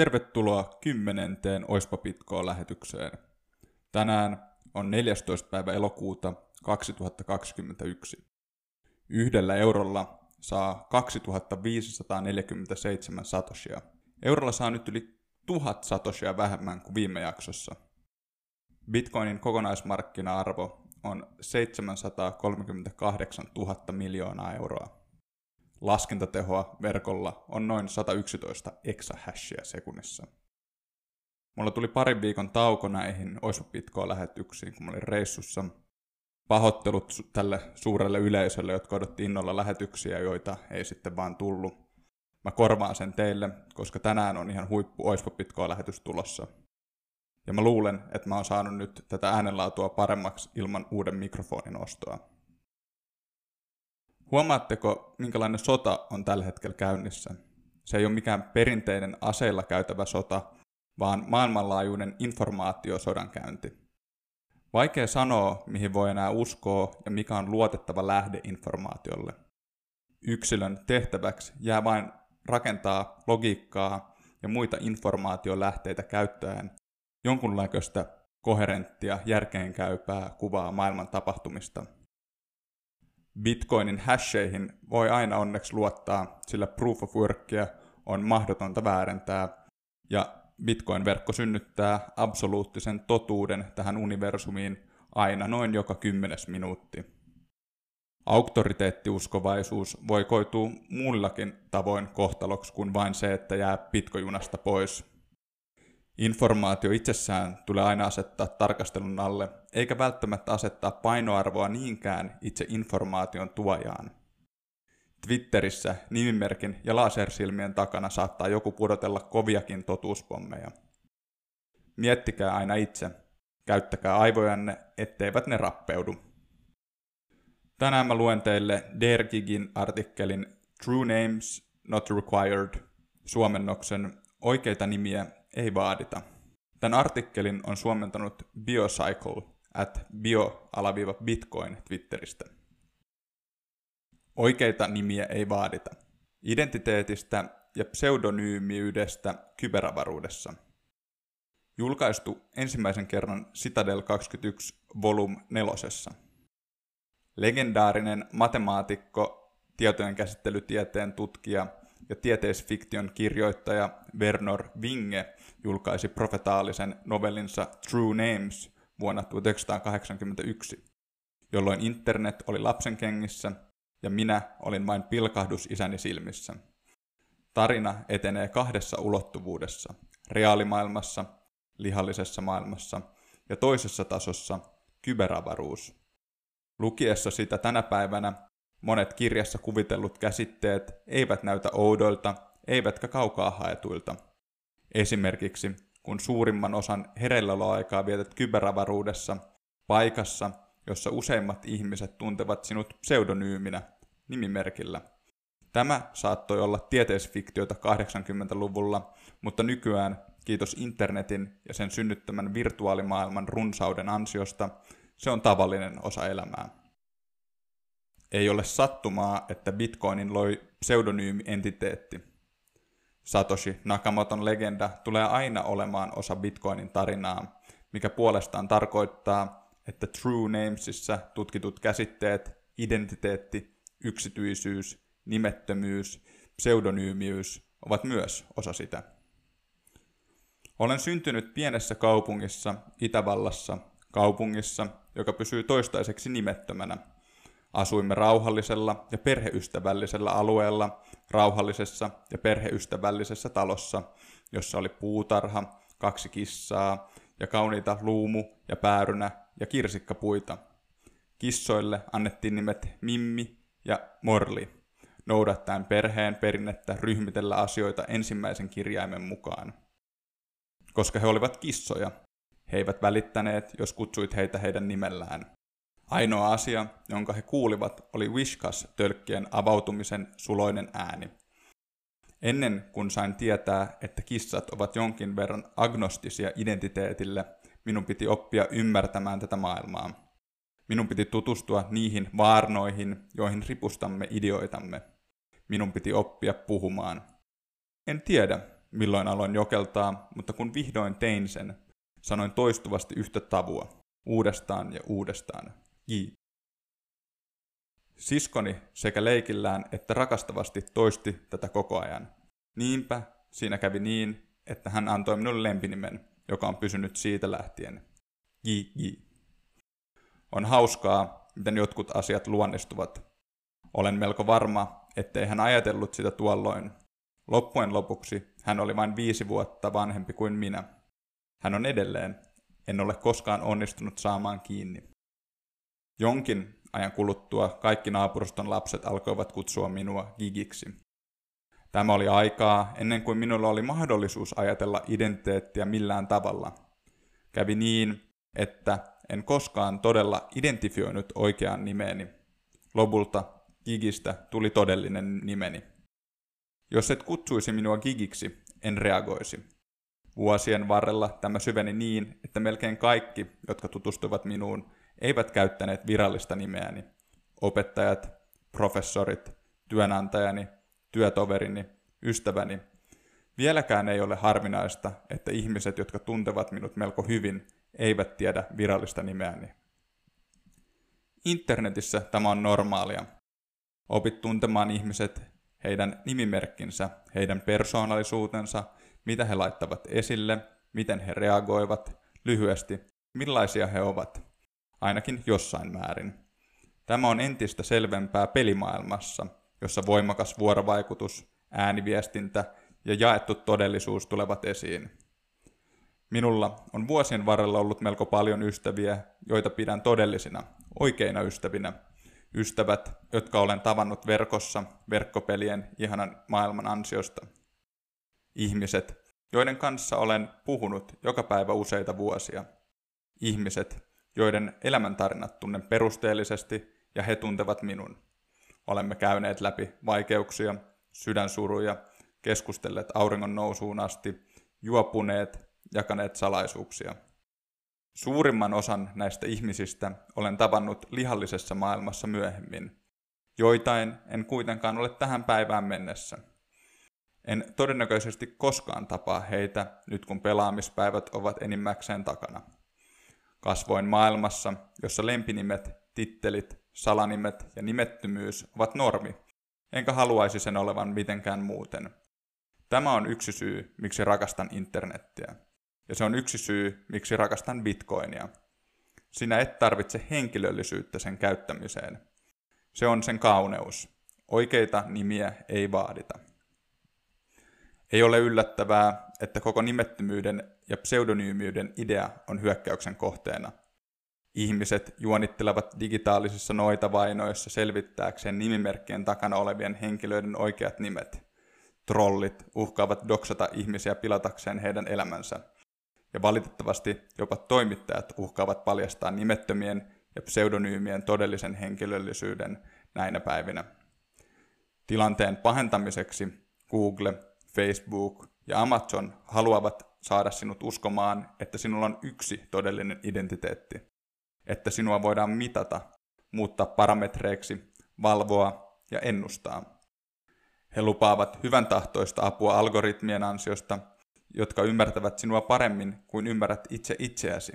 Tervetuloa kymmenenteen Oispa Pitkoon lähetykseen. Tänään on 14. päivä elokuuta 2021. Yhdellä eurolla saa 2547 satoshia. Eurolla saa nyt yli 1000 satoshia vähemmän kuin viime jaksossa. Bitcoinin kokonaismarkkina-arvo on 738 000 miljoonaa euroa. Laskentatehoa verkolla on noin 111 exahashia sekunnissa. Mulla tuli parin viikon tauko näihin Oispa Pitkoa lähetyksiin, kun mä olin reissussa. Pahoittelut tälle suurelle yleisölle, jotka odotti innolla lähetyksiä, joita ei sitten vaan tullut. Mä korvaan sen teille, koska tänään on ihan huippu Oispa Pitkoa lähetys tulossa. Ja mä luulen, että mä oon saanut nyt tätä äänenlaatua paremmaksi ilman uuden mikrofonin ostoa. Huomaatteko, minkälainen sota on tällä hetkellä käynnissä? Se ei ole mikään perinteinen aseilla käytävä sota, vaan maailmanlaajuinen informaatiosodankäynti. Vaikea sanoa, mihin voi enää uskoa ja mikä on luotettava lähde informaatiolle. Yksilön tehtäväksi jää vain rakentaa logiikkaa ja muita informaatiolähteitä käyttäen jonkunlaista koherenttia, järkeenkäypää kuvaa maailman tapahtumista – Bitcoinin hasheihin voi aina onneksi luottaa, sillä proof of workia on mahdotonta väärentää, ja Bitcoin-verkko synnyttää absoluuttisen totuuden tähän universumiin aina noin joka kymmenes minuutti. Auktoriteettiuskovaisuus voi koitua muillakin tavoin kohtaloksi kuin vain se, että jää pitkojunasta pois. Informaatio itsessään tulee aina asettaa tarkastelun alle, eikä välttämättä asettaa painoarvoa niinkään itse informaation tuojaan. Twitterissä nimimerkin ja lasersilmien takana saattaa joku pudotella koviakin totuuspommeja. Miettikää aina itse. Käyttäkää aivojanne, etteivät ne rappeudu. Tänään mä luen teille Dergigin artikkelin True Names Not Required suomennoksen Oikeita nimiä ei vaadita. Tämän artikkelin on suomentanut Biocycle at bio-bitcoin Twitteristä. Oikeita nimiä ei vaadita. Identiteetistä ja pseudonyymiydestä kyberavaruudessa. Julkaistu ensimmäisen kerran Citadel 21 Volum 4. Legendaarinen matemaatikko, tietojen käsittelytieteen tutkija ja tieteisfiktion kirjoittaja Bernard Winge julkaisi profetaalisen novellinsa True Names vuonna 1981, jolloin internet oli lapsen kengissä ja minä olin vain pilkahdus isäni silmissä. Tarina etenee kahdessa ulottuvuudessa, reaalimaailmassa, lihallisessa maailmassa ja toisessa tasossa, kyberavaruus. Lukiessa sitä tänä päivänä monet kirjassa kuvitellut käsitteet eivät näytä oudoilta, eivätkä kaukaa haetuilta – Esimerkiksi kun suurimman osan hereilläoloaikaa vietät kyberavaruudessa, paikassa, jossa useimmat ihmiset tuntevat sinut pseudonyyminä, nimimerkillä. Tämä saattoi olla tieteisfiktiota 80-luvulla, mutta nykyään, kiitos internetin ja sen synnyttämän virtuaalimaailman runsauden ansiosta, se on tavallinen osa elämää. Ei ole sattumaa, että Bitcoinin loi pseudonyymi-entiteetti – Satoshi Nakamoton legenda tulee aina olemaan osa Bitcoinin tarinaa, mikä puolestaan tarkoittaa, että True Namesissa tutkitut käsitteet identiteetti, yksityisyys, nimettömyys, pseudonyymiys ovat myös osa sitä. Olen syntynyt pienessä kaupungissa Itävallassa, kaupungissa, joka pysyy toistaiseksi nimettömänä – Asuimme rauhallisella ja perheystävällisellä alueella, rauhallisessa ja perheystävällisessä talossa, jossa oli puutarha, kaksi kissaa ja kauniita luumu ja päärynä ja kirsikkapuita. Kissoille annettiin nimet Mimmi ja Morli, noudattaen perheen perinnettä ryhmitellä asioita ensimmäisen kirjaimen mukaan. Koska he olivat kissoja, he eivät välittäneet, jos kutsuit heitä heidän nimellään. Ainoa asia, jonka he kuulivat, oli Whiskas-tölkkien avautumisen suloinen ääni. Ennen kuin sain tietää, että kissat ovat jonkin verran agnostisia identiteetille, minun piti oppia ymmärtämään tätä maailmaa. Minun piti tutustua niihin vaarnoihin, joihin ripustamme idioitamme. Minun piti oppia puhumaan. En tiedä, milloin aloin jokeltaa, mutta kun vihdoin tein sen, sanoin toistuvasti yhtä tavua, uudestaan ja uudestaan. J. Siskoni sekä leikillään että rakastavasti toisti tätä koko ajan. Niinpä siinä kävi niin, että hän antoi minulle lempinimen, joka on pysynyt siitä lähtien. J.J. On hauskaa, miten jotkut asiat luonnistuvat. Olen melko varma, ettei hän ajatellut sitä tuolloin. Loppujen lopuksi hän oli vain viisi vuotta vanhempi kuin minä. Hän on edelleen. En ole koskaan onnistunut saamaan kiinni. Jonkin ajan kuluttua kaikki naapuruston lapset alkoivat kutsua minua gigiksi. Tämä oli aikaa ennen kuin minulla oli mahdollisuus ajatella identiteettiä millään tavalla. Kävi niin, että en koskaan todella identifioinut oikean nimeeni. Lopulta Gigistä tuli todellinen nimeni. Jos et kutsuisi minua Gigiksi, en reagoisi. Vuosien varrella tämä syveni niin, että melkein kaikki, jotka tutustuivat minuun, eivät käyttäneet virallista nimeäni. Opettajat, professorit, työnantajani, työtoverini, ystäväni. Vieläkään ei ole harvinaista, että ihmiset, jotka tuntevat minut melko hyvin, eivät tiedä virallista nimeäni. Internetissä tämä on normaalia. Opit tuntemaan ihmiset, heidän nimimerkkinsä, heidän persoonallisuutensa, mitä he laittavat esille, miten he reagoivat, lyhyesti, millaisia he ovat, ainakin jossain määrin. Tämä on entistä selvempää pelimaailmassa, jossa voimakas vuorovaikutus, ääniviestintä ja jaettu todellisuus tulevat esiin. Minulla on vuosien varrella ollut melko paljon ystäviä, joita pidän todellisina, oikeina ystävinä. Ystävät, jotka olen tavannut verkossa, verkkopelien ihanan maailman ansiosta. Ihmiset, joiden kanssa olen puhunut joka päivä useita vuosia. Ihmiset, joiden elämäntarinat tunnen perusteellisesti ja he tuntevat minun. Olemme käyneet läpi vaikeuksia, sydänsuruja, keskustelleet auringon nousuun asti, juopuneet jakaneet salaisuuksia. Suurimman osan näistä ihmisistä olen tavannut lihallisessa maailmassa myöhemmin. Joitain en kuitenkaan ole tähän päivään mennessä. En todennäköisesti koskaan tapaa heitä nyt kun pelaamispäivät ovat enimmäkseen takana. Kasvoin maailmassa, jossa lempinimet, tittelit, salanimet ja nimettömyys ovat normi, enkä haluaisi sen olevan mitenkään muuten. Tämä on yksi syy, miksi rakastan internettiä. Ja se on yksi syy, miksi rakastan bitcoinia. Sinä et tarvitse henkilöllisyyttä sen käyttämiseen. Se on sen kauneus. Oikeita nimiä ei vaadita. Ei ole yllättävää, että koko nimettömyyden ja pseudonyymiyden idea on hyökkäyksen kohteena. Ihmiset juonittelevat digitaalisissa noitavainoissa selvittääkseen nimimerkkien takana olevien henkilöiden oikeat nimet. Trollit uhkaavat doksata ihmisiä pilatakseen heidän elämänsä – ja valitettavasti jopa toimittajat uhkaavat paljastaa nimettömien ja pseudonyymien todellisen henkilöllisyyden näinä päivinä. Tilanteen pahentamiseksi Google, Facebook ja Amazon haluavat saada sinut uskomaan, että sinulla on yksi todellinen identiteetti, että sinua voidaan mitata, muuttaa parametreiksi, valvoa ja ennustaa. He lupaavat hyvän tahtoista apua algoritmien ansiosta jotka ymmärtävät sinua paremmin kuin ymmärrät itse itseäsi,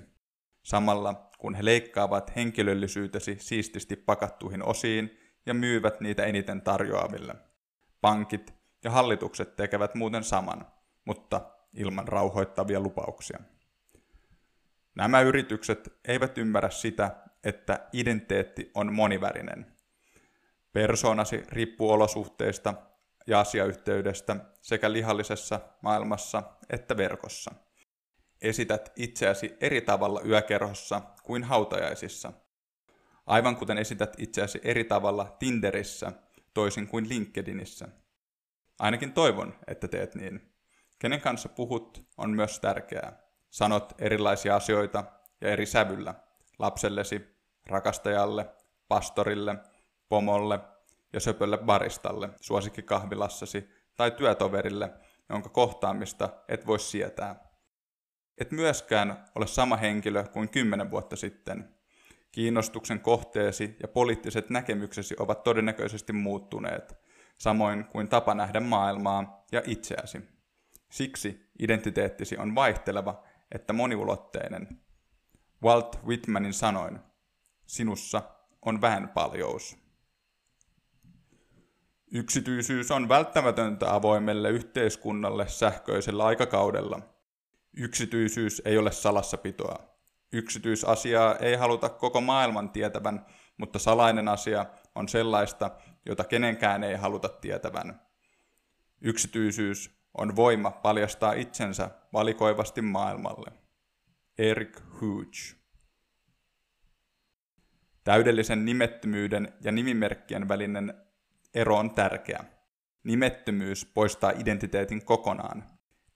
samalla kun he leikkaavat henkilöllisyytesi siististi pakattuihin osiin ja myyvät niitä eniten tarjoaville. Pankit ja hallitukset tekevät muuten saman, mutta ilman rauhoittavia lupauksia. Nämä yritykset eivät ymmärrä sitä, että identiteetti on monivärinen. Persoonasi riippuu olosuhteista ja asiayhteydestä sekä lihallisessa maailmassa että verkossa. Esität itseäsi eri tavalla yökerhossa kuin hautajaisissa. Aivan kuten esität itseäsi eri tavalla Tinderissä toisin kuin LinkedInissä. Ainakin toivon, että teet niin. Kenen kanssa puhut on myös tärkeää. Sanot erilaisia asioita ja eri sävyllä. Lapsellesi, rakastajalle, pastorille, pomolle – ja söpölle baristalle, suosikkikahvilassasi tai työtoverille, jonka kohtaamista et voi sietää. Et myöskään ole sama henkilö kuin kymmenen vuotta sitten. Kiinnostuksen kohteesi ja poliittiset näkemyksesi ovat todennäköisesti muuttuneet, samoin kuin tapa nähdä maailmaa ja itseäsi. Siksi identiteettisi on vaihteleva, että moniulotteinen. Walt Whitmanin sanoin, sinussa on vähän paljous. Yksityisyys on välttämätöntä avoimelle yhteiskunnalle sähköisellä aikakaudella. Yksityisyys ei ole salassapitoa. Yksityisasiaa ei haluta koko maailman tietävän, mutta salainen asia on sellaista, jota kenenkään ei haluta tietävän. Yksityisyys on voima paljastaa itsensä valikoivasti maailmalle. Eric Hooch Täydellisen nimettömyyden ja nimimerkkien välinen ero on tärkeä. Nimettömyys poistaa identiteetin kokonaan.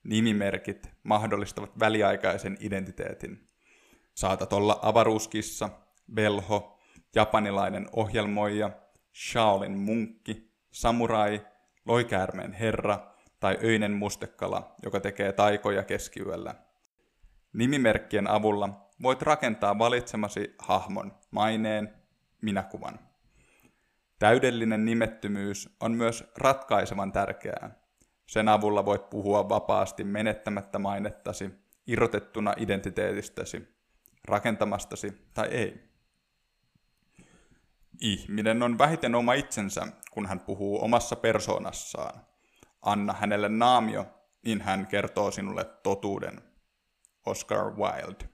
Nimimerkit mahdollistavat väliaikaisen identiteetin. Saatat olla avaruuskissa, velho, japanilainen ohjelmoija, Shaolin munkki, samurai, loikäärmeen herra tai öinen mustekala, joka tekee taikoja keskiyöllä. Nimimerkkien avulla voit rakentaa valitsemasi hahmon, maineen, minäkuvan. Täydellinen nimettömyys on myös ratkaisevan tärkeää. Sen avulla voit puhua vapaasti menettämättä mainettasi, irrotettuna identiteetistäsi, rakentamastasi tai ei. Ihminen on vähiten oma itsensä, kun hän puhuu omassa persoonassaan. Anna hänelle naamio, niin hän kertoo sinulle totuuden. Oscar Wilde.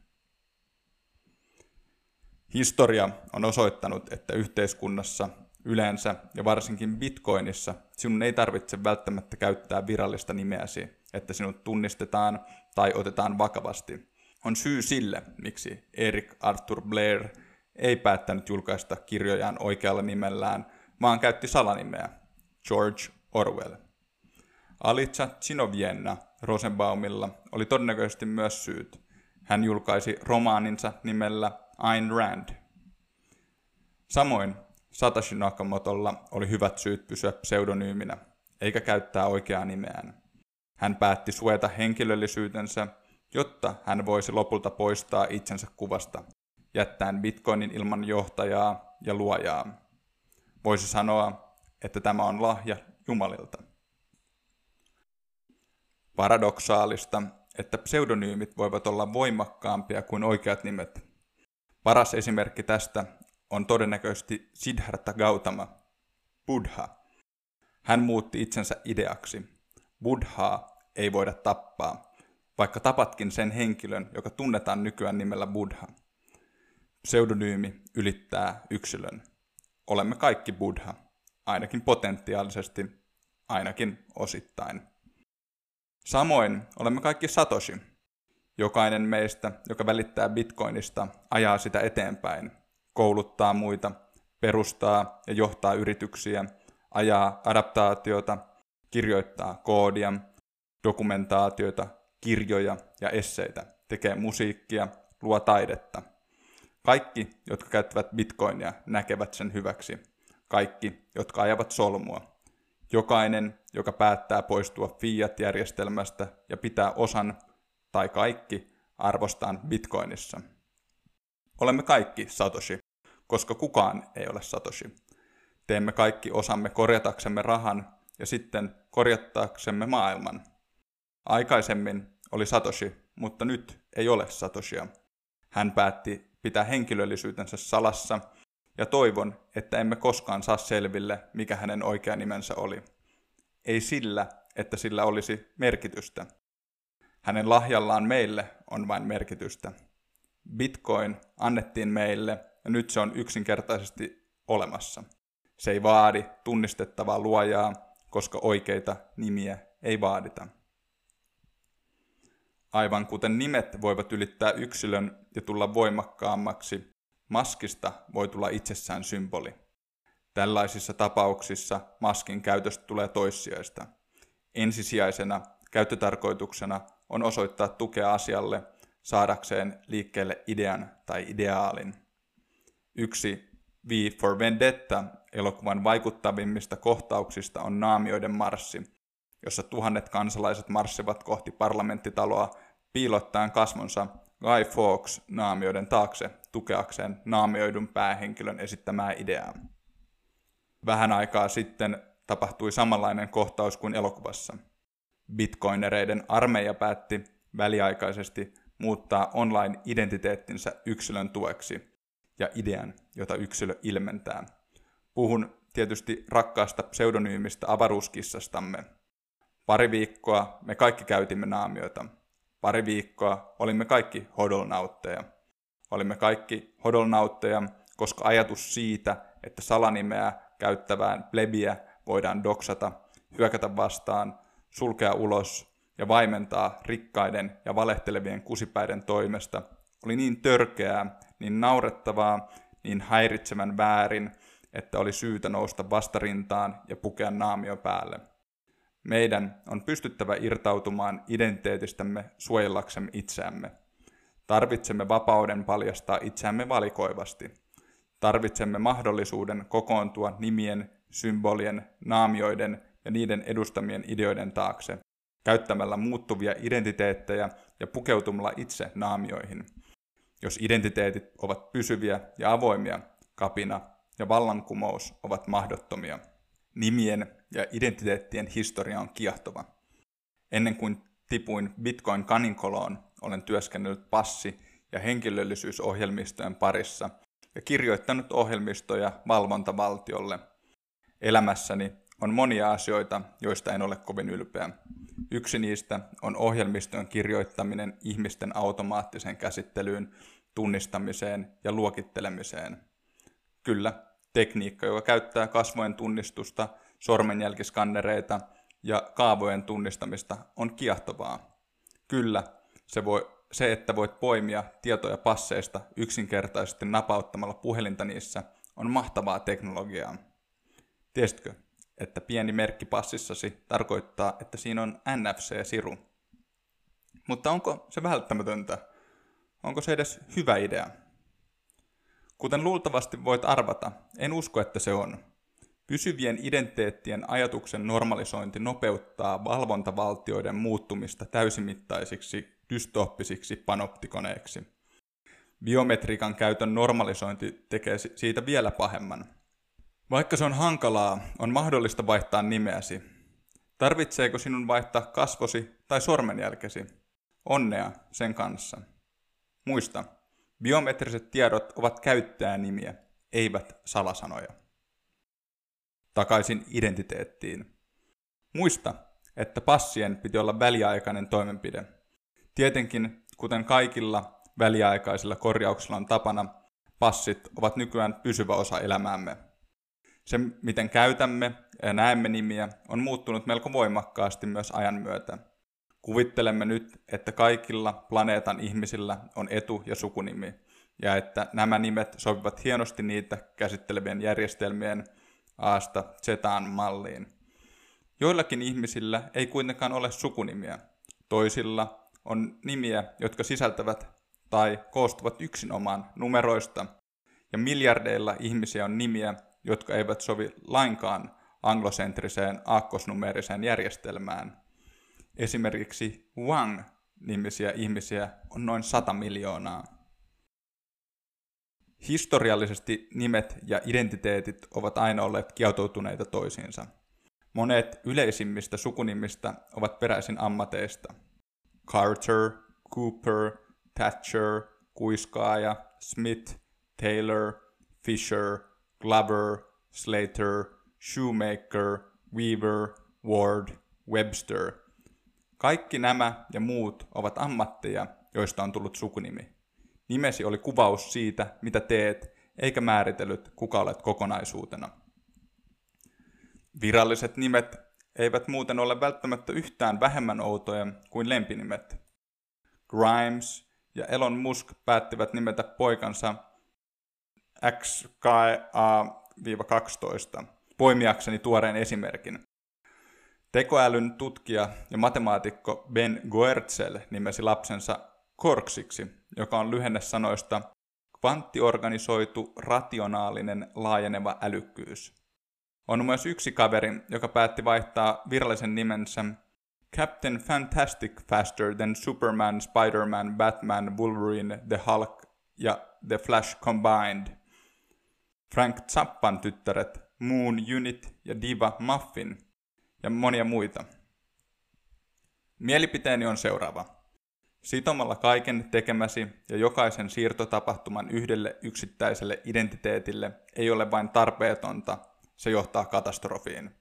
Historia on osoittanut, että yhteiskunnassa yleensä ja varsinkin Bitcoinissa sinun ei tarvitse välttämättä käyttää virallista nimeäsi, että sinut tunnistetaan tai otetaan vakavasti. On syy sille, miksi Eric Arthur Blair ei päättänyt julkaista kirjojaan oikealla nimellään, vaan käytti salanimeä George Orwell. Alitsa Chinovienna Rosenbaumilla oli todennäköisesti myös syyt. Hän julkaisi romaaninsa nimellä Ayn Rand. Samoin Satoshi Nakamotolla oli hyvät syyt pysyä pseudonyyminä, eikä käyttää oikeaa nimeään. Hän päätti suojata henkilöllisyytensä, jotta hän voisi lopulta poistaa itsensä kuvasta, jättäen bitcoinin ilman johtajaa ja luojaa. Voisi sanoa, että tämä on lahja Jumalilta. Paradoksaalista, että pseudonyymit voivat olla voimakkaampia kuin oikeat nimet. Paras esimerkki tästä on todennäköisesti Siddhartha Gautama, Buddha. Hän muutti itsensä ideaksi. Buddhaa ei voida tappaa, vaikka tapatkin sen henkilön, joka tunnetaan nykyään nimellä Buddha. Pseudonyymi ylittää yksilön. Olemme kaikki Buddha, ainakin potentiaalisesti, ainakin osittain. Samoin olemme kaikki Satoshi. Jokainen meistä, joka välittää bitcoinista, ajaa sitä eteenpäin, kouluttaa muita, perustaa ja johtaa yrityksiä, ajaa adaptaatiota, kirjoittaa koodia, dokumentaatioita, kirjoja ja esseitä, tekee musiikkia, luo taidetta. Kaikki, jotka käyttävät bitcoinia, näkevät sen hyväksi. Kaikki, jotka ajavat solmua. Jokainen, joka päättää poistua fiat-järjestelmästä ja pitää osan tai kaikki arvostaan bitcoinissa. Olemme kaikki Satoshi, koska kukaan ei ole Satoshi. Teemme kaikki osamme korjataksemme rahan ja sitten korjattaaksemme maailman. Aikaisemmin oli Satoshi, mutta nyt ei ole Satoshia. Hän päätti pitää henkilöllisyytensä salassa ja toivon, että emme koskaan saa selville, mikä hänen oikea nimensä oli. Ei sillä, että sillä olisi merkitystä. Hänen lahjallaan meille on vain merkitystä. Bitcoin annettiin meille ja nyt se on yksinkertaisesti olemassa. Se ei vaadi tunnistettavaa luojaa, koska oikeita nimiä ei vaadita. Aivan kuten nimet voivat ylittää yksilön ja tulla voimakkaammaksi, maskista voi tulla itsessään symboli. Tällaisissa tapauksissa maskin käytöstä tulee toissijaista. Ensisijaisena käyttötarkoituksena on osoittaa tukea asialle saadakseen liikkeelle idean tai ideaalin. Yksi V for Vendetta elokuvan vaikuttavimmista kohtauksista on naamioiden marssi, jossa tuhannet kansalaiset marssivat kohti parlamenttitaloa piilottaen kasvonsa Guy Fawkes naamioiden taakse tukeakseen naamioidun päähenkilön esittämää ideaa. Vähän aikaa sitten tapahtui samanlainen kohtaus kuin elokuvassa. Bitcoinereiden armeija päätti väliaikaisesti muuttaa online-identiteettinsä yksilön tueksi ja idean, jota yksilö ilmentää. Puhun tietysti rakkaasta pseudonyymistä avaruuskissastamme. Pari viikkoa me kaikki käytimme naamioita. Pari viikkoa olimme kaikki hodolnautteja. Olimme kaikki hodolnautteja, koska ajatus siitä, että salanimeä käyttävään plebiä voidaan doksata, hyökätä vastaan, sulkea ulos ja vaimentaa rikkaiden ja valehtelevien kusipäiden toimesta, oli niin törkeää, niin naurettavaa, niin häiritsevän väärin, että oli syytä nousta vastarintaan ja pukea naamio päälle. Meidän on pystyttävä irtautumaan identiteetistämme suojellaksemme itseämme. Tarvitsemme vapauden paljastaa itseämme valikoivasti. Tarvitsemme mahdollisuuden kokoontua nimien, symbolien, naamioiden ja niiden edustamien ideoiden taakse, käyttämällä muuttuvia identiteettejä ja pukeutumalla itse naamioihin. Jos identiteetit ovat pysyviä ja avoimia, kapina ja vallankumous ovat mahdottomia. Nimien ja identiteettien historia on kiehtova. Ennen kuin tipuin Bitcoin kaninkoloon, olen työskennellyt passi- ja henkilöllisyysohjelmistojen parissa ja kirjoittanut ohjelmistoja valvontavaltiolle. Elämässäni on monia asioita, joista en ole kovin ylpeä. Yksi niistä on ohjelmistojen kirjoittaminen ihmisten automaattiseen käsittelyyn, tunnistamiseen ja luokittelemiseen. Kyllä, tekniikka, joka käyttää kasvojen tunnistusta, sormenjälkiskannereita ja kaavojen tunnistamista, on kiehtovaa. Kyllä, se, voi, se, että voit poimia tietoja passeista yksinkertaisesti napauttamalla puhelinta niissä, on mahtavaa teknologiaa. Tiesitkö, että pieni merkki passissasi tarkoittaa, että siinä on NFC-siru? Mutta onko se välttämätöntä? Onko se edes hyvä idea? Kuten luultavasti voit arvata, en usko, että se on. Pysyvien identiteettien ajatuksen normalisointi nopeuttaa valvontavaltioiden muuttumista täysimittaisiksi dystoppisiksi panoptikoneiksi. Biometriikan käytön normalisointi tekee siitä vielä pahemman. Vaikka se on hankalaa, on mahdollista vaihtaa nimeäsi. Tarvitseeko sinun vaihtaa kasvosi tai sormenjälkesi? Onnea sen kanssa. Muista, biometriset tiedot ovat käyttäjänimiä, eivät salasanoja. Takaisin identiteettiin. Muista, että passien piti olla väliaikainen toimenpide. Tietenkin, kuten kaikilla väliaikaisilla korjauksilla on tapana, passit ovat nykyään pysyvä osa elämäämme. Se, miten käytämme ja näemme nimiä, on muuttunut melko voimakkaasti myös ajan myötä. Kuvittelemme nyt, että kaikilla planeetan ihmisillä on etu- ja sukunimi, ja että nämä nimet sopivat hienosti niitä käsittelevien järjestelmien Asta Zetaan malliin. Joillakin ihmisillä ei kuitenkaan ole sukunimiä. Toisilla on nimiä, jotka sisältävät tai koostuvat yksinomaan numeroista, ja miljardeilla ihmisiä on nimiä, jotka eivät sovi lainkaan anglosentriseen aakkosnumeriseen järjestelmään. Esimerkiksi Wang-nimisiä ihmisiä on noin 100 miljoonaa. Historiallisesti nimet ja identiteetit ovat aina olleet kietoutuneita toisiinsa. Monet yleisimmistä sukunimistä ovat peräisin ammateista. Carter, Cooper, Thatcher, Kuiskaaja, Smith, Taylor, Fisher, Glover, Slater, Shoemaker, Weaver, Ward, Webster. Kaikki nämä ja muut ovat ammatteja, joista on tullut sukunimi. Nimesi oli kuvaus siitä, mitä teet, eikä määritellyt, kuka olet kokonaisuutena. Viralliset nimet eivät muuten ole välttämättä yhtään vähemmän outoja kuin lempinimet. Grimes ja Elon Musk päättivät nimetä poikansa XKA-12, poimiakseni tuoreen esimerkin. Tekoälyn tutkija ja matemaatikko Ben Goertzel nimesi lapsensa Korksiksi, joka on lyhenne sanoista kvanttiorganisoitu, rationaalinen, laajeneva älykkyys. On myös yksi kaveri, joka päätti vaihtaa virallisen nimensä Captain Fantastic Faster than Superman, Spider-Man, Batman, Wolverine, The Hulk ja The Flash combined. Frank Zappan tyttäret Moon Unit ja Diva Muffin ja monia muita. Mielipiteeni on seuraava. Sitomalla kaiken tekemäsi ja jokaisen siirtotapahtuman yhdelle yksittäiselle identiteetille ei ole vain tarpeetonta, se johtaa katastrofiin.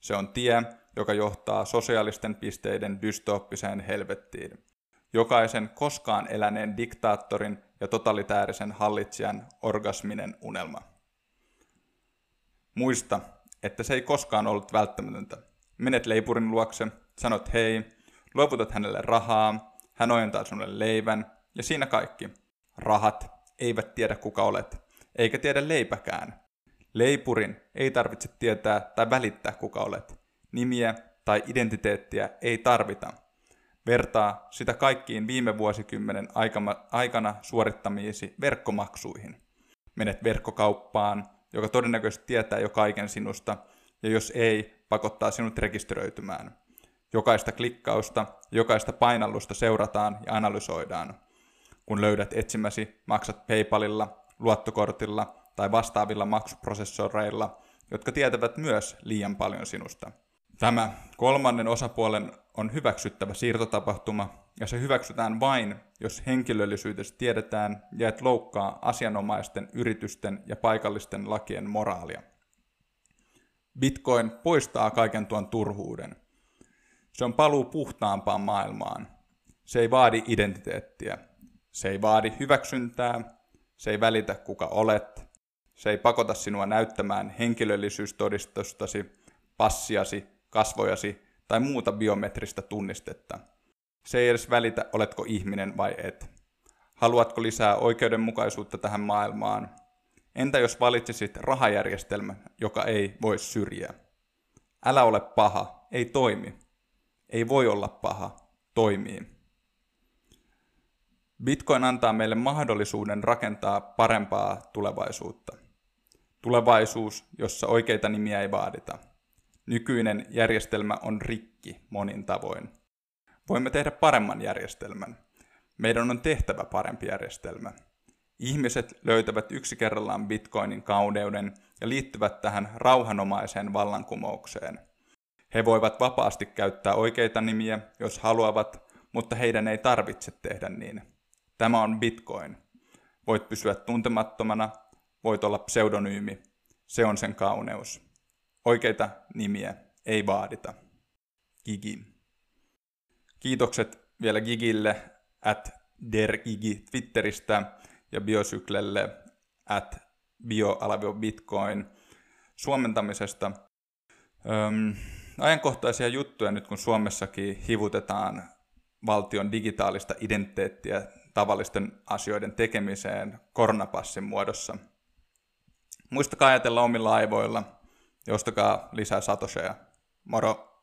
Se on tie, joka johtaa sosiaalisten pisteiden dystooppiseen helvettiin. Jokaisen koskaan eläneen diktaattorin ja totalitäärisen hallitsijan orgasminen unelma. Muista, että se ei koskaan ollut välttämätöntä. Menet leipurin luokse, sanot hei, luovutat hänelle rahaa, hän ojentaa sinulle leivän, ja siinä kaikki. Rahat eivät tiedä kuka olet, eikä tiedä leipäkään. Leipurin ei tarvitse tietää tai välittää kuka olet. Nimiä tai identiteettiä ei tarvita. Vertaa sitä kaikkiin viime vuosikymmenen aikana suorittamiisi verkkomaksuihin. Menet verkkokauppaan, joka todennäköisesti tietää jo kaiken sinusta, ja jos ei, pakottaa sinut rekisteröitymään. Jokaista klikkausta, jokaista painallusta seurataan ja analysoidaan. Kun löydät etsimäsi, maksat PayPalilla, luottokortilla tai vastaavilla maksuprosessoreilla, jotka tietävät myös liian paljon sinusta. Tämä kolmannen osapuolen on hyväksyttävä siirtotapahtuma, ja se hyväksytään vain, jos henkilöllisyydestä tiedetään ja et loukkaa asianomaisten yritysten ja paikallisten lakien moraalia. Bitcoin poistaa kaiken tuon turhuuden. Se on paluu puhtaampaan maailmaan. Se ei vaadi identiteettiä. Se ei vaadi hyväksyntää. Se ei välitä kuka olet. Se ei pakota sinua näyttämään henkilöllisyystodistustasi, passiasi, kasvojasi tai muuta biometristä tunnistetta. Se ei edes välitä, oletko ihminen vai et. Haluatko lisää oikeudenmukaisuutta tähän maailmaan? Entä jos valitsisit rahajärjestelmän, joka ei voi syrjiä? Älä ole paha, ei toimi. Ei voi olla paha, toimii. Bitcoin antaa meille mahdollisuuden rakentaa parempaa tulevaisuutta. Tulevaisuus, jossa oikeita nimiä ei vaadita. Nykyinen järjestelmä on rikki monin tavoin. Voimme tehdä paremman järjestelmän. Meidän on tehtävä parempi järjestelmä. Ihmiset löytävät yksi kerrallaan bitcoinin kauneuden ja liittyvät tähän rauhanomaiseen vallankumoukseen. He voivat vapaasti käyttää oikeita nimiä, jos haluavat, mutta heidän ei tarvitse tehdä niin. Tämä on bitcoin. Voit pysyä tuntemattomana, voit olla pseudonyymi. Se on sen kauneus. Oikeita nimiä ei vaadita. Gigi. Kiitokset vielä Gigille at dergigi Twitteristä ja Biosyklelle at bio-bitcoin suomentamisesta. Öm, ajankohtaisia juttuja nyt kun Suomessakin hivutetaan valtion digitaalista identiteettiä tavallisten asioiden tekemiseen koronapassin muodossa. Muistakaa ajatella omilla aivoilla – ja ostakaa lisää satoseja. Moro!